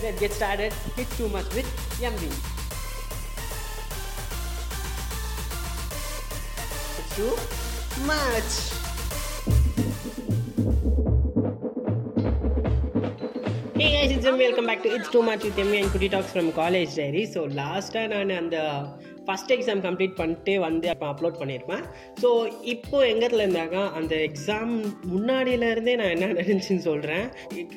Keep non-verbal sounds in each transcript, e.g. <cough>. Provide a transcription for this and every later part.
let's get started. It's too much with MV. It's too much. Hey guys, it's Jimmy. Welcome back to It's Too Much with Emmy and Kuti Talks from College Diary. So லாஸ்ட்டாக நான் அந்த first exam complete பண்ணிட்டு வந்து அப்போ upload பண்ணியிருப்பேன் so இப்போது எங்கத்தில் இருந்தாக்கா அந்த எக்ஸாம் முன்னாடியிலேருந்தே நான் என்ன நடந்துச்சுன்னு சொல்கிறேன்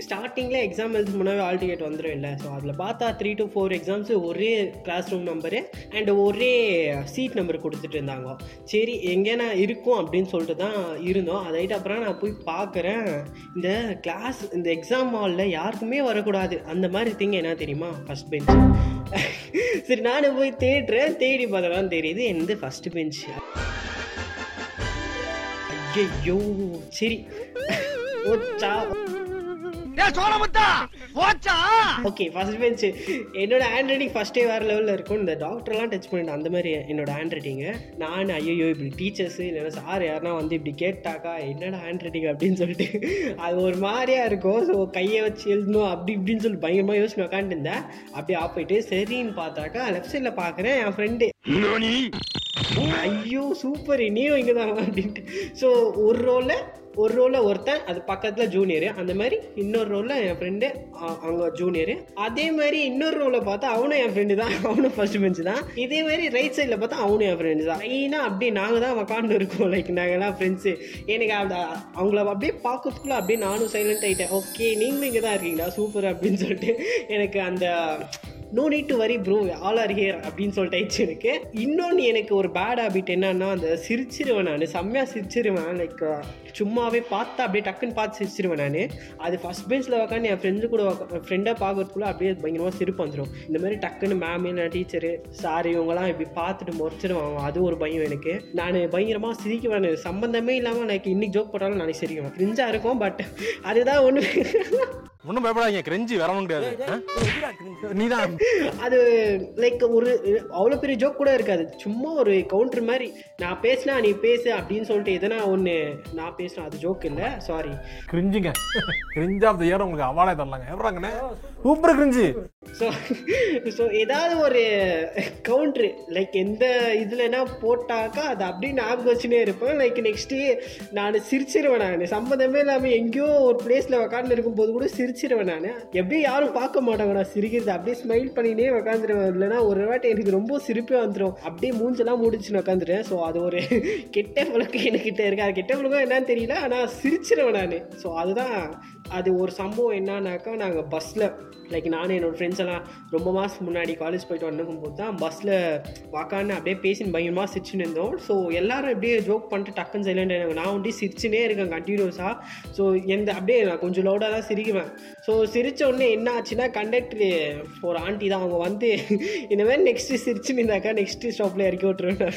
ஸ்டார்டிங்கில் எக்ஸாம் எழுதி முன்னாவே ஆல் டிக்கெட் வந்துடும் இல்லை. ஸோ அதில் பார்த்தா த்ரீ டு ஃபோர் எக்ஸாம்ஸ் ஒரே கிளாஸ் ரூம் நம்பரு அண்ட் ஒரே சீட் நம்பர் கொடுத்துட்டு இருந்தாங்க. சரி எங்கே நான் இருக்கும் அப்படின்னு சொல்லிட்டு தான் இருந்தோம். அதாயிட்டு அப்புறம் நான் போய் பார்க்குறேன். இந்த கிளாஸ் இந்த எக்ஸாம் ஹாலில் யாருக்குமே வரக்கூடாது. அந்த மாதிரி திங்க என்ன தெரியுமா? ஃபஸ்ட் பெஞ்ச் சரி நானும் போய் தேடுறேன். தேடி பார்த்தா தெரியுது எந்த ஃபஸ்ட் பெஞ்ச் ஐயோ சரி. ஓச்சா ஓகே ஃபர்ஸ்ட் பெஞ்ச் என்னோட ஹேண்ட் ரைட்டிங் ஃபஸ்ட்டே வேறு லெவலில் இருக்கும். இந்த டாக்டர்லாம் டச் பண்ணிட்டு அந்த மாதிரி என்னோட ஹேண்ட் ரைட்டிங்கு நான் ஐயோ இப்படி டீச்சர்ஸ் இல்லைன்னா சார் யாருனா வந்து இப்படி கேட்டாக்கா என்னடா ஹேண்ட் ரைட்டிங் அப்படின்னு சொல்லிட்டு அது ஒரு மாதிரியா இருக்கும். ஸோ கையை வச்சு எழுதணும் அப்படி இப்படின்னு சொல்லி பயங்கரமாக யோசிச்சு உட்காந்துருந்தேன் அப்படியே ஆஃப் போயிட்டு சரின்னு பார்த்தாக்கா லெஃப்ட் சைடில் பார்க்குறேன் என் ஃப்ரெண்டு ஐயோ சூப்பர் நீயும் இங்கே தான் அப்படின்ட்டு. ஸோ ஒரு ரோலில் ஒரு ரோலில் ஒருத்தன் அது பக்கத்தில் ஜூனியரு அந்த மாதிரி இன்னொரு ரோலில் என் ஃப்ரெண்டு அவங்க ஜூனியரு அதே மாதிரி இன்னொரு ரோலில் பார்த்தா அவனும் என் ஃப்ரெண்டு தான். <laughs> அவனும் ஃபர்ஸ்ட் பெஞ்சு தான். இதே மாதிரி ரைட் சைடில் பார்த்தா அவனும் என் ஃப்ரெண்டு தான். மெயினாக அப்படியே நாங்கள் தான் உக்காந்து இருக்கோம். லைக் நாங்கள்லாம் ஃப்ரெண்ட்ஸு எனக்கு அந்த அவங்கள அப்படியே பார்க்கறதுக்குள்ள அப்படியே நானும் சைலண்ட் ஆகிட்டேன் ஓகே நீங்களும் இங்கே தான் இருக்கீங்களா? சூப்பர் அப்படின்னு சொல்லிட்டு எனக்கு அந்த no need to worry bro all are here அப்படின்னு சொல்லிட்டு ஆயிடுச்சு எனக்கு. இன்னொன்று எனக்கு ஒரு பேட் ஹாபிட் என்னன்னா அந்த சிரிச்சிருவேன் நான். செம்மையாக சிரிச்சிருவேன். லைக் சும்மாவே பார்த்தா அப்படியே டக்குன்னு பார்த்து சிரிச்சிருவேன் நான். அது ஃபஸ்ட் பெஞ்சில் உக்காந்து என் ஃப்ரெண்டு கூட ஃப்ரெண்டாக பார்க்கறதுக்குள்ள அப்படியே பயங்கரமாக சிரிப்பு வந்துடும் இந்த மாதிரி டக்குன்னு மேம் இல்லை டீச்சரு சார் இவங்கெல்லாம் இப்படி பார்த்துட்டு முறைச்சிடுவாங்க அது ஒரு பயம் எனக்கு. நான் பயங்கரமாக சிரிக்குவேன் சம்மந்தமே இல்லாமல் எனக்கு இன்னைக்கு ஜோக் போட்டாலும் நாளைக்கு சிரிக்குவேன். ஃப்ரிஞ்சாக இருக்கும் பட் அதுதான் ஒன்று ஒன்றும் பயப்படாதீங்க கிரெஞ்சி வரவும் கிடையாது. நீதான். அது லைக் ஒரு அவ்வளோ பெரிய ஜோக் கூட இருக்காது. சும்மா ஒரு கவுண்டர் மாதிரி நான் பேசினா நீ பேசு அப்படின்னு சொல்லிட்டு எதனா ஒன்று நான் பேசினா அது ஜோக் இல்லை சாரி கிரிஞ்சுங்க கிரிஞ்ச் ஆஃப் த இயர் உங்களுக்கு அவார்டே தரலாங்க. எவ்வளோங்கண்ணே சூப்பர் கிரிஞ்சு ஸோ ஸோ ஏதாவது ஒரு கவுண்ட்ரு லைக் எந்த இதுலனா போட்டாக்கா அது அப்படியே ஞாபகம் வச்சுனே இருப்பேன். லைக் நெக்ஸ்ட்டு நான் சிரிச்சிருவேன் நான். சம்மந்தமே இல்லாமல் எங்கேயோ ஒரு பிளேஸில் உட்காந்து இருக்கும்போது கூட சிரிச்சிருவேன் நான். எப்படியும் யாரும் பார்க்க மாட்டாங்க நான் சிரிக்கிறது. அப்படியே ஸ்மைல் பண்ணினே உட்காந்துருவேன் இல்லைனா ஒரு வாட்டி எனக்கு ரொம்ப சிரிப்பே வந்துடும் அப்படியே மூஞ்செல்லாம் முடிச்சுன்னு உட்காந்துருவேன் ஸோ அது ஒரு கெட்ட பழக்கம் என்கிட்ட இருக்கு. அது கெட்ட பழக்கம் என்னன்னு தெரியல. ஆனால் சிரிச்சிருவேன் நான். ஸோ அதுதான் அது ஒரு சம்பவம் என்னன்னாக்கா நாங்கள் பஸ்ஸில் லைக் நானும் என்னோடய ஃப்ரெண்ட்ஸ் எல்லாம் ரொம்ப மாதம் முன்னாடி காலேஜ் போயிட்டு வந்துக்கும் போது தான் பஸ்ஸில் உக்காந்து அப்படியே பேசின்னு பயங்கரமாக சிரிச்சுன்னு இருந்தோம். ஸோ எல்லாரும் அப்படியே ஜோக் பண்ணிட்டு டக்குன்னு சைலண்ட் ஆகினாங்க நான் வந்து சிரிச்சுனே இருக்கேன் கண்டினியூஸாக ஸோ எந்த அப்படியே நான் கொஞ்சம் லவுடாக தான் சிரிக்குவேன். ஸோ சிரித்த உடனே என்ன ஆச்சுன்னா கண்டக்டர் ஒரு ஆண்டி தான் அவங்க வந்து இந்த மாதிரி நெக்ஸ்ட்டு சிரிச்சுன்னு இருந்தாக்கா நெக்ஸ்ட்டு ஸ்டாப்பில் இறக்கி விட்ருவேன்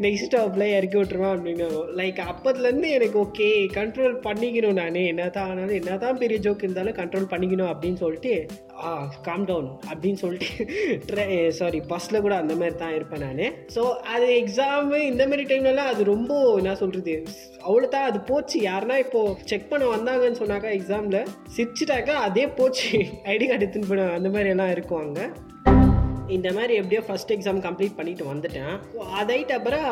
நெக்ஸ்ட் ஸ்டாப்பில் இறக்கி விட்ருவேன் அப்படின்னு. லைக் அப்போதுலேருந்து எனக்கு ஓகே கண்ட்ரோல் பண்ணிக்கணும் நான். என்ன தான் ஆனாலும் என்ன தான் பெரிய ஜோக் இருந்தாலும் கண்ட்ரோல் பண்ணிக்கணும் அப்படின்னு சொல்லிட்டு ஆ காம் டவுன் அப்படின்னு சொல்லிட்டு சாரி பஸ்ஸில் கூட அந்த மாதிரி தான் இருப்பேன் நான். ஸோ அது எக்ஸாமு இந்த மாதிரி டைம்லலாம் அது ரொம்ப என்ன சொல்கிறது அவ்வளோ தான் அது போச்சு. யாருன்னா இப்போது செக் பண்ண வந்தாங்கன்னு சொன்னாக்கா எக்ஸாமில் சிரிச்சிட்டாக்கா அதே போச்சு. <laughs> ஐடி கார்டு எடுத்துன்னு போன அந்த மாதிரி எல்லாம் இருக்கும் அங்கே. இந்த மாதிரி எப்படியோ ஃபஸ்ட் எக்ஸாம் கம்ப்ளீட் பண்ணிட்டு வந்துட்டேன். ஸோ அதைட்டு அப்புறம்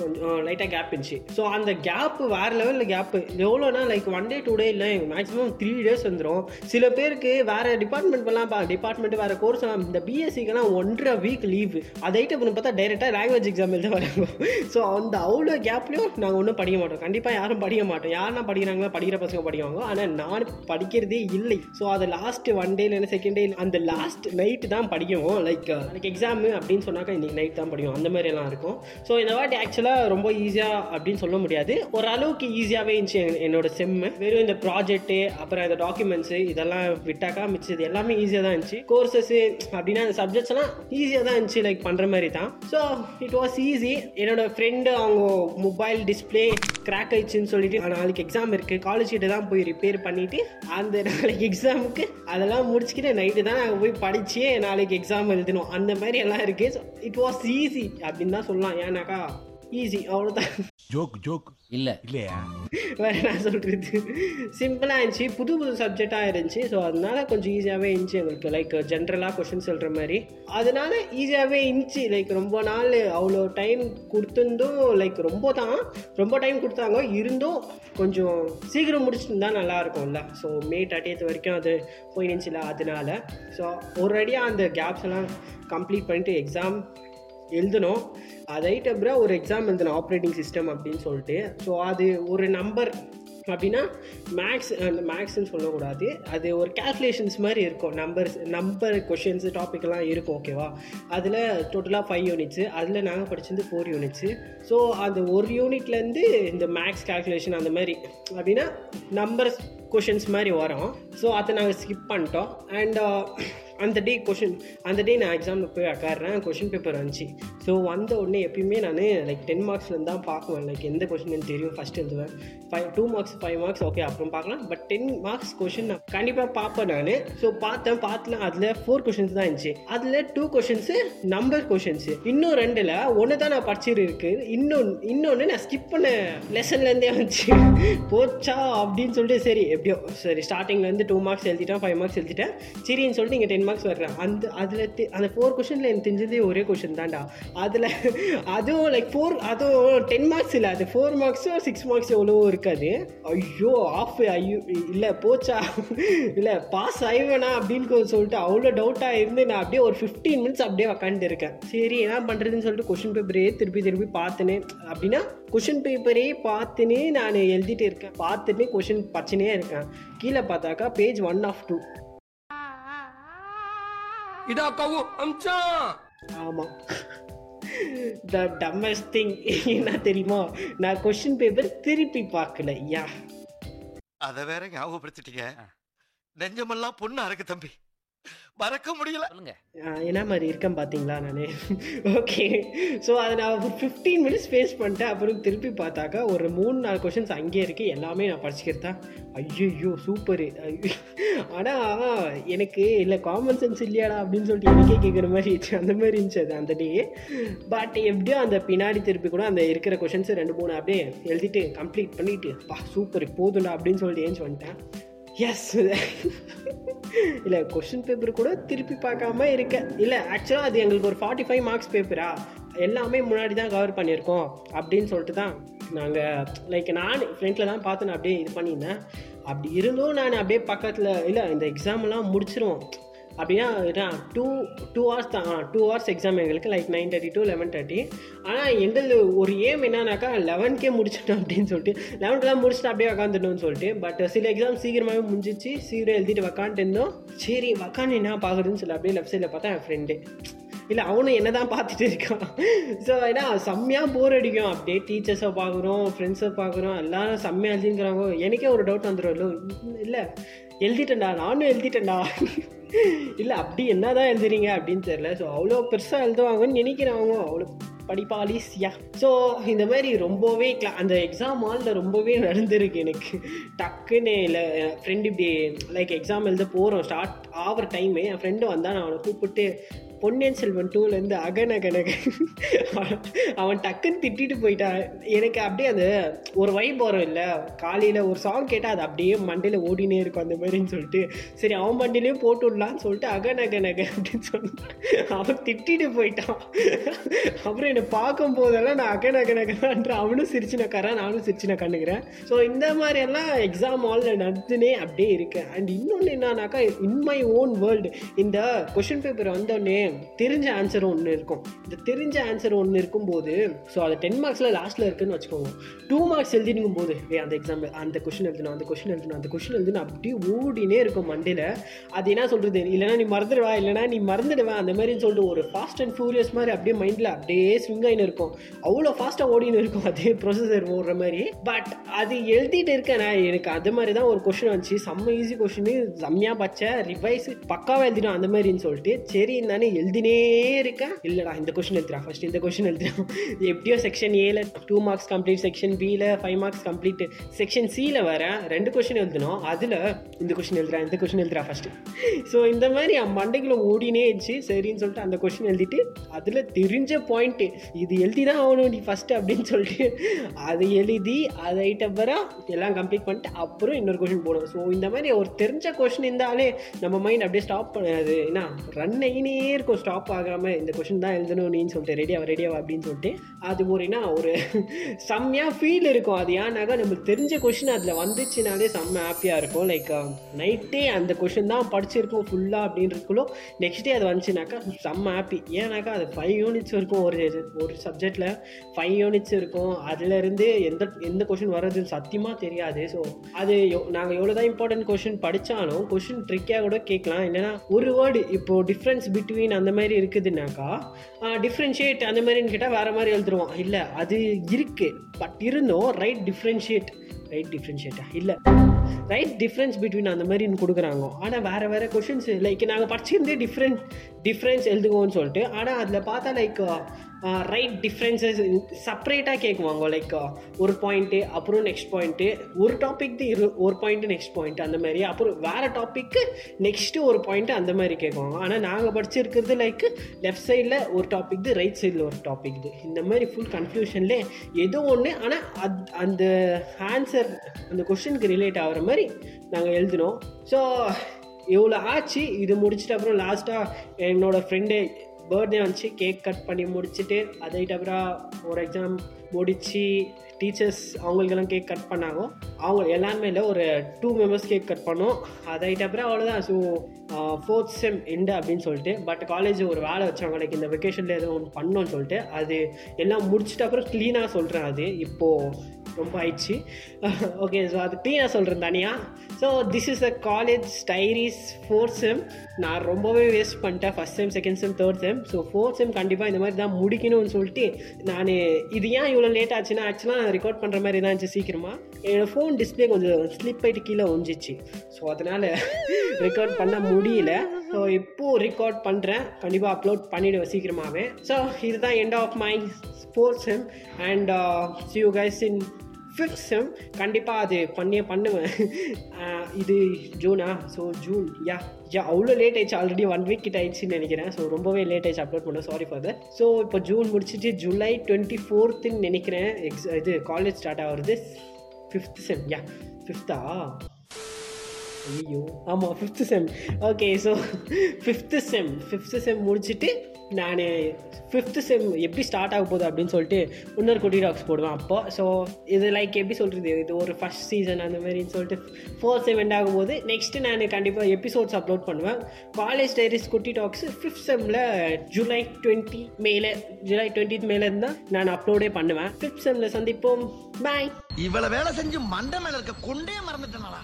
கொஞ்சம் லைட்டாக கேப் இருந்துச்சு. ஸோ அந்த கேப்பு வேறு லெவலில் கேப்பு எவ்வளோனா like one day two day இல்லை மேக்ஸிமம் த்ரீ டேஸ் வந்துடும் சில பேருக்கு வேறு டிபார்ட்மெண்ட்லாம் டிபார்ட்மெண்ட் வேறு கோர்ஸ் இந்த பிஎஸ்சிக்கெல்லாம் ஒன்றரை வீக் லீவு அதைட்டு அப்புறம் பார்த்தா டைரெக்டாக லாங்குவேஜ் எக்ஸாம் எழுத வராங்க. ஸோ அந்த அவ்வளோ கேப்லேயும் நாங்கள் ஒன்றும் படிக்க மாட்டோம். கண்டிப்பாக யாரும் படிக்க மாட்டோம். யாருன்னா படிக்கிறாங்களோ படிக்கிற பசங்க படிக்குவாங்க ஆனால் நான் படிக்கிறதே இல்லை. ஸோ அதை லாஸ்ட் ஒன் டே இல்லைன்னா செகண்ட் டே அந்த லாஸ்ட் நைட்டு தான் படிக்கவும் லைக் நாளைக்கு எக்ஸாமு அப்படின்னு சொன்னாக்கா இன்றைக்கி நைட் தான் படிக்கும் அந்த மாதிரிலாம் இருக்கும். ஸோ இந்த வாட்டி ஆக்சுவலாக ரொம்ப ஈஸியாக அப்படின்னு சொல்ல முடியாது. ஓரளவுக்கு ஈஸியாகவே இருந்துச்சு என்னோட செம்மு வெறும் இந்த ப்ராஜெக்ட்டு அப்புறம் இந்த டாக்குமெண்ட்ஸு இதெல்லாம் விட்டாக்கா மிச்சது எல்லாமே ஈஸியாக தான் இருந்துச்சு. கோர்சஸ்ஸு அப்படின்னா அந்த சப்ஜெக்ட்ஸ் எல்லாம் ஈஸியாக தான் இருந்துச்சு லைக் பண்ணுற மாதிரி தான். ஸோ இட் வாஸ் ஈஸி என்னோட ஃப்ரெண்டு அவங்க மொபைல் டிஸ்பிளே கிராக் ஆயிடுச்சுன்னு சொல்லிட்டு நாளைக்கு எக்ஸாம் இருக்குது காலேஜ் கிட்ட தான் போய் ரிப்பேர் பண்ணிவிட்டு அந்த நாளைக்கு எக்ஸாமுக்கு அதெல்லாம் முடிச்சுக்கிட்டு நைட்டு தான் நாங்கள் போய் படித்து நாளைக்கு எக்ஸாம் எழுதணும் அந்த மாதிரி எல்லாம் இருக்குது ஸோ இட் வாஸ் ஈஸி அப்படின்னு தான் சொல்லலாம். ஏன்னாக்கா ஈஸி அவ்வளோதான் ஜோக் ஜோக் இல்ல. இல்லையா? வேற என்ன சொல்கிறது சிம்பிளாக இருந்துச்சு. புது புது சப்ஜெக்டாக இருந்துச்சு. ஸோ அதனால கொஞ்சம் ஈஸியாகவே இருந்துச்சு எங்களுக்கு. லைக் ஜென்ரலாக கொஷின் சொல்கிற மாதிரி. அதனால ஈஸியாகவே இருந்துச்சு. லைக் ரொம்ப நாள் அவ்வளோ டைம் கொடுத்துருந்தும் லைக் ரொம்ப தான் ரொம்ப டைம் கொடுத்தாங்க. இருந்தும் கொஞ்சம் சீக்கிரம் முடிச்சுருந்தா நல்லா இருக்கும்ல. ஸோ மே தேர்ட்டியத் வரைக்கும் அது போயிருந்துச்சுல அதனால. ஸோ ஒரு அடியாக அந்த கேப்ஸ் எல்லாம் கம்ப்ளீட் பண்ணிட்டு எக்ஸாம் எழுதணும். அதை அப்புறம் ஒரு எக்ஸாம் எழுதணும் ஆப்ரேட்டிங் சிஸ்டம் அப்படின்னு சொல்லிட்டு. ஸோ அது ஒரு நம்பர் அப்படின்னா மேக்ஸ் அந்த மேக்ஸ்ன்னு சொல்லக்கூடாது. அது ஒரு கேல்குலேஷன்ஸ் மாதிரி இருக்கும். நம்பர்ஸ் நம்பர் கொஷின்ஸு டாபிக்லாம் இருக்கும் ஓகேவா அதில் டோட்டலாக ஃபைவ் யூனிட்ஸு அதில் நாங்கள் படிச்சிருந்து ஃபோர் யூனிட்ஸு ஸோ அந்த ஒரு யூனிட்லேருந்து இந்த மேக்ஸ் கேல்குலேஷன் அந்த மாதிரி. அப்படின்னா நம்பர்ஸ் கொஷின்ஸ் மாதிரி வரும். ஸோ அதை நாங்கள் ஸ்கிப் பண்ணிட்டோம். அண்ட் uh, அந்த டே கொஷின் அந்த டே நான் எக்ஸாமில் போய் உட்காடுறேன் கொஷின் பேப்பர் வந்துச்சு. ஸோ வந்த உடனே எப்பயுமே நான் லைக் டென் மார்க்ஸ்லேருந்து தான் பார்க்குவேன். லைக் எந்த கொஷின் தெரியும். ஃபஸ்ட் எழுதுவேன். Five two marks five marks okay அப்புறம் பார்க்கலாம். பட் டென் மார்க்ஸ் கொஷின் நான் கண்டிப்பாக பார்ப்பேன் நான். ஸோ பார்த்தேன் பார்த்துலாம் அதில் ஃபோர் கொஷின்ஸ் தான் இருந்துச்சு. அதில் டூ கொஷின்ஸு நம்பர் கொஷின்ஸு இன்னும் ரெண்டில் ஒன்று தான் நான் படிச்சிரு இருக்கு இன்னொன்று இன்னொன்று நான் ஸ்கிப் பண்ண லெசன்லேருந்தே வந்துச்சு. போச்சா? அப்படின்னு சொல்லிட்டு சரி எப்படியோ சரி ஸ்டார்டிங்லேருந்து டூ மார்க்ஸ் எழுதிட்டேன் ஃபைவ் மார்க்ஸ் எழுதிட்டேன். சரின்னு சொல்லிட்டு இங்கே டென் மார்க்ஸ் வர்றேன். அந்த அதில் அந்த ஃபோர் கொஷனில் எனக்கு தெரிஞ்சதே ஒரே கொஷின் தான்டா. அதில் அதுவும் லைக் ஃபோர் அதுவும் டென் மார்க்ஸ் இல்லை. அது ஃபோர் மார்க்ஸோ சிக்ஸ் மார்க்ஸ் எவ்வளோ இருக்காது. ஐயோ ஆஃப் ஐயோ இல்லை போச்சா? இல்லை பாஸ் ஆயிவேனா அப்படின்னு சொல்லிட்டு அவ்வளோ டவுட்டாக இருந்து நான் அப்படியே ஒரு ஃபிஃப்டீன் மினிட்ஸ் அப்படியே உக்காந்துட்டு இருக்கேன். சரி என்ன பண்ணுறதுன்னு சொல்லிட்டு கொஷின் பேப்பரே திருப்பி திருப்பி பார்த்துனேன் அப்படின்னா கொஷின் பேப்பரே பார்த்துனே நான் எழுதிட்டு இருக்கேன். பார்த்துட்டு கொஷின் பச்சுனே இருக்கேன் கீழே பார்த்தாக்கா பேஜ் ஒன் ஆஃப் டூ இதா கவு அம்சம் ஆமாம் த டம்மஸ்ட் திங் என்ன தெரியுமா? நான் கொஷின் பேப்பர் திருப்பி பார்க்கல யா. அத வேற ஞாபகப்படுத்திட்டீங்க. நெஞ்சமெல்லாம் பொண்ணா இருக்கு தம்பி. மறக்க முடியல. என்ன மாதிரி இருக்கேன் பார்த்தீங்களா நான்? ஓகே. ஸோ அதை நான் ஒரு ஃபிஃப்டீன் மினிட்ஸ் ஃபேஸ் பண்ணிட்டேன். அப்புறம் திருப்பி பார்த்தாக்கா ஒரு மூணு நாலு கொஷின்ஸ் அங்கேயே இருக்குது எல்லாமே நான் படிச்சுக்கிறதா? ஐயோ சூப்பரு ஆனால் எனக்கு இல்லை காமன் சென்ஸ் இல்லையாடா அப்படின்னு சொல்லிட்டு எனக்கே கேட்குற மாதிரி இருந்துச்சு அந்த மாதிரி இருந்துச்சு அது அந்த டே பட் எப்படியோ அந்த பின்னாடி திருப்பி கூட அந்த இருக்கிற கொஷின்ஸ் ரெண்டு மூணு அப்படியே எழுதிட்டு கம்ப்ளீட் பண்ணிட்டு பா சூப்பர் போதும்டா அப்படின்னு சொல்லிட்டு ஏஞ்சி வந்துட்டேன். எஸ் இல்லை கொஷின் பேப்பர் கூட திருப்பி பார்க்காம இருக்கேன் இல்லை ஆக்சுவலாக அது எங்களுக்கு ஒரு ஃபார்ட்டி ஃபைவ் மார்க்ஸ் பேப்பரா எல்லாமே முன்னாடி தான் கவர் பண்ணியிருக்கோம் அப்படின்னு சொல்லிட்டு தான் நாங்கள் லைக் நான் ஃப்ரெண்டில் தான் பார்த்து நான் அப்படியே இது பண்ணியிருந்தேன். அப்படி இருந்தும் நான் அப்படியே பக்கத்தில் இல்லை இந்த எக்ஸாம்லாம் முடிச்சிருவோம். அப்படின்னா டூ டூ ஹவர்ஸ் தான் டூ ஹவர்ஸ் எக்ஸாம் எங்களுக்கு like nine thirty to eleven thirty ஆனால் எங்களுக்கு ஒரு ஏம் என்னன்னாக்கா லெவன்க்கே முடிச்சிட்டோம் அப்படின்னு சொல்லிட்டு லெவன்க்கெலாம் முடிச்சுட்டு அப்படியே உக்காந்துட்டோம்னு சொல்லிட்டு பட் சில எக்ஸாம் சீக்கிரமாகவே முடிஞ்சிச்சு சீக்கிரம் எழுதிட்டு உக்காந்துட்டு இருந்தோம். சரி உக்காந்து என்ன பார்க்குறதுன்னு சொல்லி அப்படியே லெஃப்ட் சைடில் பார்த்தா என் ஃப்ரெண்டு இல்லை அவனும் என்ன தான் பார்த்துட்டு இருக்கான். ஸோ ஏன்னா செம்மையாக போர் அடிக்கும். அப்படியே டீச்சர்ஸை பார்க்குறோம் ஃப்ரெண்ட்ஸை பார்க்குறோம். எல்லாரும் செம்மையாக எழுதிங்கிறாங்க எனக்கே ஒரு டவுட் வந்துடும் இல்லை எழுதிட்டேன்டா நானும் எழுதிட்டேன்டா. இல்லை அப்படி என்ன தான் எழுதுறீங்க அப்படின்னு தெரியல. ஸோ அவ்வளோ பெருசாக எழுதுவாங்கன்னு நினைக்கிறேன் அவங்க. அவ்வளோ படிப்பாளிஸ் யா ஸோ இந்த மாதிரி ரொம்பவே கிளா அந்த எக்ஸாம் ஹாலில் ரொம்பவே நடந்திருக்கு எனக்கு. டக்குன்னு இல்லை ஃப்ரெண்டு இப்படி லைக் எக்ஸாம் எழுத போகிறோம் ஸ்டார்ட் ஆகிற டைமு என் ஃப்ரெண்டு வந்தால் நான் அவனை கூப்பிட்டு பொன்னியின் செல்வன் டூலேருந்து அகன் அவன் டக்குன்னு திட்டிட்டு போயிட்டான் எனக்கு அப்படியே அந்த ஒரு வைப் வரும் இல்லை. காலையில் ஒரு சாங் கேட்டால் அது அப்படியே மண்டையில் ஓடினே இருக்கும் அந்த மாதிரின்னு சொல்லிட்டு. சரி அவன் மண்டிலையும் போட்டு விடலான்னு சொல்லிட்டு அகநகனக அப்படின்னு சொன்னான் அவன் திட்டிட்டு போயிட்டான். அப்புறம் என்னை பார்க்கும் போதெல்லாம் நான் அகன் அகன் அகன்ற அவனும் சிரிச்சின கரா நானும் சிரிச்சின கண்ணுக்கிறேன் ஸோ இந்த மாதிரி எல்லாம் எக்ஸாம் ஹாலில் நடந்துனே அப்படியே இருக்கேன் அண்ட் இன்னொன்று என்னன்னாக்கா இன் மை ஓன் வேர்ல்டு இந்த கொஷின் பேப்பர் வந்தோடனே தெரிஞ்ச ஆன்சர் ஒன்று இருக்கும். இந்த தெரிஞ்ச ஆன்சர் ஒன்று இருக்கும்போது ஸோ அது டென் மார்க்ஸில் லாஸ்ட்டில் இருக்குன்னு வச்சுக்கோங்க. டூ மார்க்ஸ் எழுதினுங்கும் போது ஏ அந்த எக்ஸாம் அந்த கொஷின் எழுதணும் அந்த கொஷின் எழுதணும் அந்த கொஷின் எழுதணும் அப்படியே ஓடினே இருக்கும் மண்டையில். அது என்ன சொல்கிறது இல்லைனா நீ மறந்துடுவா இல்லைனா நீ மறந்துடுவா அந்த மாதிரின்னு சொல்லிட்டு ஒரு ஃபாஸ்ட் அண்ட் ஃபியூரியஸ் மாதிரி அப்படியே மைண்டில் அப்படியே ஸ்விங் ஆகின்னு இருக்கும் அவ்வளோ ஃபாஸ்ட்டாக ஓடின்னு இருக்கும் அதே ப்ரொசஸர் ஓடுற மாதிரி. பட் அது எழுதிட்டு இருக்கேன் நான். எனக்கு அது மாதிரி தான் ஒரு கொஷின் வந்துச்சு. செம்ம ஈஸி கொஷின் செம்மையாக பச்சேன் ரிவைஸ் பக்காவாக எழுதிடும் அந்த மாதிரின்னு சொல்லிட்டு. சரி நானே எழுதினே இருக்கேன். இல்லைடா இந்த கொஷின் எழுதுறா. ஃபர்ஸ்ட் இந்த கொஷின் எழுதுறான் எப்படியோ செக்ஷன் ஏல டூ மார்க்ஸ் கம்ப்ளீட் செக்ஷன் பியில் ஃபைவ் மார்க்ஸ் கம்ப்ளீட் செக்ஷன் சியில் வரேன் ரெண்டு கொஷின் எழுதணும் அதில் இந்த கொஷின் எழுதுறா இந்த கொஷின் எழுதுறா ஃபர்ஸ்ட் ஸோ இந்த மாதிரி என் மண்டைக்குள்ள ஓடினே இருந்துச்சு. சரின்னு சொல்லிட்டு அந்த கொஷின் எழுதிட்டு அதில் தெரிஞ்ச பாயிண்ட்டு இது எழுதி தான் ஆகணும் நீ ஃபஸ்ட்டு அப்படின்னு சொல்லிட்டு அது எழுதி அதை ஐட்டப்பறம் எல்லாம் கம்ப்ளீட் பண்ணிட்டு அப்புறம் இன்னொரு கொஷின் போடுவோம். ஸோ இந்த மாதிரி ஒரு தெரிஞ்ச கொஷின் இருந்தாலே நம்ம மைண்ட் அப்படியே ஸ்டாப் பண்ணாது. ஏன்னா ரன் ஆகினே இருக்கும். ஸ்டாப் ஆகாமல் இந்த கொஷின் தான் எழுதணும் நீன்னு சொல்லிட்டு ரெடியாக ரெடியாவா அப்படின்னு சொல்லிட்டு. அது ஒரு என்ன ஒரு செம்மையாக ஃபீல் இருக்கும். அது ஏன்னாக்கா நம்மளுக்கு தெரிஞ்ச கொஷின் அதில் வந்துச்சுனாலே செம்ம ஹாப்பியாக இருக்கும். லைக் நைட்டே um, அந்த கொஷின் தான் படிச்சிருக்கோம் ஃபுல்லாக அப்படின்னு இருக்குள்ளோ நெக்ஸ்ட் டே அது வந்துச்சுனாக்கா செம்ம ஹாப்பி ஏன்னாக்கா அது ஃபைவ் யூனிட்ஸ் இருக்கும் ஒரு ஒரு சப்ஜெக்டில் ஃபைவ் யூனிட்ஸ் இருக்கும். அதுலேருந்து எந்த எந்த கொஷின் வர்றதுன்னு சத்தியமாக தெரியாது. ஸோ அது நாங்கள் எவ்வளோ தான் இம்பார்ட்டன்ட் கொஷின் படித்தாலும் கொஷின் ட்ரிக்காக கூட கேட்கலாம். என்னென்னா ஒரு வேர்டு இப்போ டிஃப்ரென்ஸ் பிட்வீன் அந்த மாதிரி இருக்குதுன்னாக்கா டிஃப்ரென்ஷியேட் அந்த மாதிரின்னு கேட்டால் வேறு மாதிரி எழுதுருவோம். இல்லை அது இருக்குது பட் இருந்தும் ரைட் டிஃப்ரென்ஷியேட் ரைட் டிஃப்ரென்ஷியேட்டா இல்லை. ரைட் டிஃப்ரென்ஸ் பிட்வீன் அந்த மாதிரின்னு கொடுக்குறாங்க. ஆனால் வேறு வேறு கொஷின்ஸ் லைக் நாங்கள் படிச்சிருந்தே டிஃப்ரெண்ட் டிஃப்ரென்ஸ் எழுதுவோம்னு சொல்லிட்டு ஆனால் அதில் பார்த்தா லைக் ரைட் டிஃப்ரென்சஸ் செப்பரேட்டாக கேட்குவாங்க லைக் ஒரு பாயிண்ட்டு அப்புறம் நெக்ஸ்ட் பாயிண்ட்டு ஒரு டாபிக் இரு ஒரு பாயிண்ட்டு நெக்ஸ்ட் பாயிண்ட் அந்த மாதிரி. அப்புறம் வேறு டாப்பிக்கு நெக்ஸ்ட்டு ஒரு பாயிண்ட்டு அந்த மாதிரி கேட்குவாங்க ஆனால் நாங்கள் படிச்சிருக்கிறது லைக் லெஃப்ட் சைடில் ஒரு டாபிக் ரைட் சைடில் ஒரு டாபிக் இந்த மாதிரி ஃபுல் கன்ஃபியூஷன்லே ஏதோ ஒன்று ஆனால் அத் அந்த ஆன்சர் அந்த கொஷனுக்கு ரிலேட் ஆகிற மாதிரி நாங்கள் எழுதினோம். ஸோ இவ்வளோ ஆச்சு இது முடிச்சிட்டு அப்புறம் லாஸ்ட்டாக என்னோடய ஃப்ரெண்டு பர்த்டே வந்துச்சு கேக் கட் பண்ணி முடிச்சுட்டு அதை அப்புறம் ஒரு எக்ஸாம் முடித்து டீச்சர்ஸ் அவங்களுக்கெல்லாம் கேக் கட் பண்ணாங்க. அவங்க எல்லாருமே இல்லை ஒரு டூ மெம்பர்ஸ் கேக் கட் பண்ணோம். அதை அப்புறம் அவ்வளோதான் ஸோ ஃபோர்த் செம் எண்டு அப்படின்னு சொல்லிட்டு பட் காலேஜ் ஒரு வேலை வச்சாங்க. லைக் இந்த வெக்கேஷனில் எதுவும் ஒன்று பண்ணோன்னு சொல்லிட்டு அது எல்லாம் முடிச்சிட்ட அப்புறம் க்ளீனாக சொல்கிறேன் அது. இப்போது ரொம்ப ஆயிடுச்சு ஓகே ஸோ அது க்ளீனாக சொல்கிறேன் தனியாக so this is a college diaries fourth sem நான் ரொம்பவே வேஸ்ட் பண்ணிட்டேன் first sem second sem third sem so fourth sem கண்டிப்பாக இந்த மாதிரி தான் முடிக்கணும்னு சொல்லிட்டு நான் இது ஏன் இவ்வளோ லேட் ஆச்சுன்னா ஆக்சுவலாக நான் ரெக்கார்ட் பண்ணுற மாதிரி தான் இருந்துச்சு சீக்கிரமாக என்னோடய ஃபோன் டிஸ்பிளே கொஞ்சம் ஸ்லிப் ஆகிட்டு கீழே ஒஞ்சிச்சு ஸோ அதனால் ரெக்கார்ட் பண்ண முடியல. ஸோ இப்போது ரெக்கார்ட் பண்ணுறேன் கண்டிப்பாக அப்லோட் பண்ணிவிடுவேன் சீக்கிரமாகவே ஸோ இதுதான் end of my sports sem and see you guys in fifth sem கண்டிப்பாக அது பண்ணியே பண்ணுவேன். இது ஜூனா ஸோ ஜூன் யா யா அவ்வளோ லேட் ஆயிடுச்சு. ஆல்ரெடி ஒன் வீக் கிட்ட ஆயிடுச்சுன்னு நினைக்கிறேன். ஸோ ரொம்பவே லேட் ஆயிடுச்சு அப்லோட் பண்ண. சாரி ஃபார் தட் ஸோ இப்போ ஜூன் முடிச்சுட்டு ஜூலை டுவெண்ட்டி ஃபோர்த்துன்னு நினைக்கிறேன். எக்ஸ் இது காலேஜ் ஸ்டார்ட் ஆகுறது ஃபிஃப்த் செம் யா ஃபிஃப்த்தா ஐயோ ஆமாம் fifth sem okay so fifth sem fifth sem முடிச்சுட்டு நான் ஃபிஃப்த்து செம் எப்படி ஸ்டார்ட் ஆக போகுது அப்படின்னு சொல்லிட்டு இன்னொரு குட்டி டாக்ஸ் போடுவேன் அப்போ. ஸோ இது லைக் எப்படி சொல்கிறது இது ஒரு ஃபஸ்ட் சீசன் அந்த மாதிரின்னு சொல்லிட்டு ஃபோர்த் செம் எண்ட் ஆகும்போது நெக்ஸ்ட்டு நான் கண்டிப்பாக எபிசோட்ஸ் அப்லோட் பண்ணுவேன். காலேஜ் டைரிஸ் குட்டி டாக்ஸ் ஃபிஃப்த் செம்மில் ஜூலை டுவெண்ட்டி மேலே ஜூலை டுவெண்ட்டி மேலே இருந்தால் நான் அப்லோடே பண்ணுவேன். ஃபிஃப்த் செம்மில் சந்திப்போம். பாய் இவ்வளோ வேலை செஞ்சு மண்டை மேலே இருக்க கொண்டே மறந்துட்டேனா